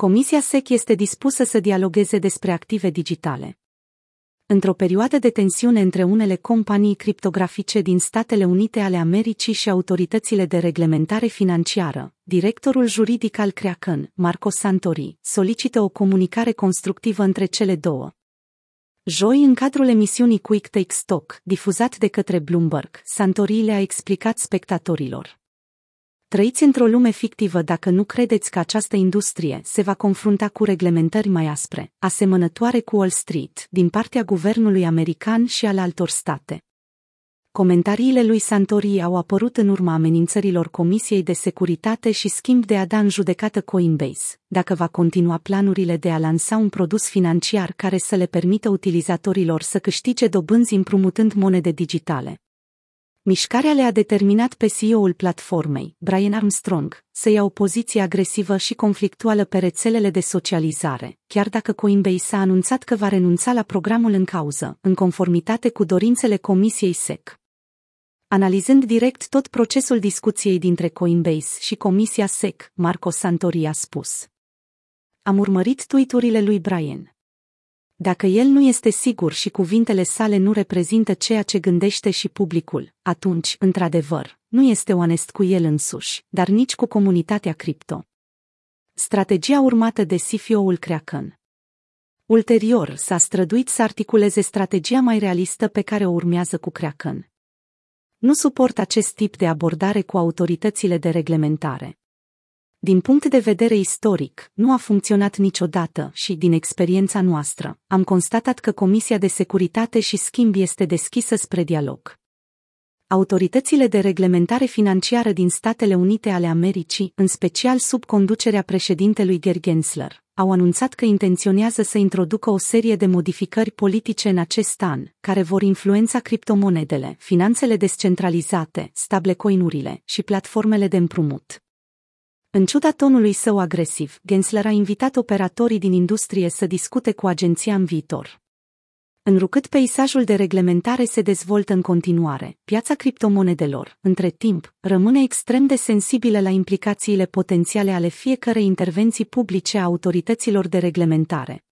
Comisia SEC este dispusă să dialogueze despre active digitale. Într-o perioadă de tensiune între unele companii criptografice din Statele Unite ale Americii și autoritățile de reglementare financiară, directorul juridic al Kraken, Marco Santori, solicită o comunicare constructivă între cele două. Joi, în cadrul emisiunii Quick Take Stock, difuzat de către Bloomberg, Santori le-a explicat spectatorilor. Trăiți într-o lume fictivă dacă nu credeți că această industrie se va confrunta cu reglementări mai aspre, asemănătoare cu Wall Street, din partea guvernului american și al altor state. Comentariile lui Santori au apărut în urma amenințărilor Comisiei de Securitate și Schimb de a da în judecată Coinbase, dacă va continua planurile de a lansa un produs financiar care să le permită utilizatorilor să câștige dobânzi împrumutând monede digitale. Mișcarea le-a determinat pe CEO-ul platformei, Brian Armstrong, să ia o poziție agresivă și conflictuală pe rețelele de socializare, chiar dacă Coinbase a anunțat că va renunța la programul în cauză, în conformitate cu dorințele Comisiei SEC. Analizând direct tot procesul discuției dintre Coinbase și Comisia SEC, Marco Santori a spus. Am urmărit tweet-urile lui Brian. Dacă el nu este sigur și cuvintele sale nu reprezintă ceea ce gândește și publicul, atunci, într-adevăr, nu este onest cu el însuși, dar nici cu comunitatea cripto. Strategia urmată de CFO-ul Kraken Ulterior, s-a străduit să articuleze strategia mai realistă pe care o urmează cu Kraken. Nu suport acest tip de abordare cu autoritățile de reglementare. Din punct de vedere istoric, nu a funcționat niciodată și, din experiența noastră, am constatat că Comisia de Securitate și Schimb este deschisă spre dialog. Autoritățile de reglementare financiară din Statele Unite ale Americii, în special sub conducerea președintelui Gary Gensler, au anunțat că intenționează să introducă o serie de modificări politice în acest an, care vor influența criptomonedele, finanțele descentralizate, stablecoin-urile și platformele de împrumut. În ciuda tonului său agresiv, Gensler a invitat operatorii din industrie să discute cu agenția în viitor. Înrucât peisajul de reglementare se dezvoltă în continuare, piața criptomonedelor, între timp, rămâne extrem de sensibilă la implicațiile potențiale ale fiecărei intervenții publice a autorităților de reglementare.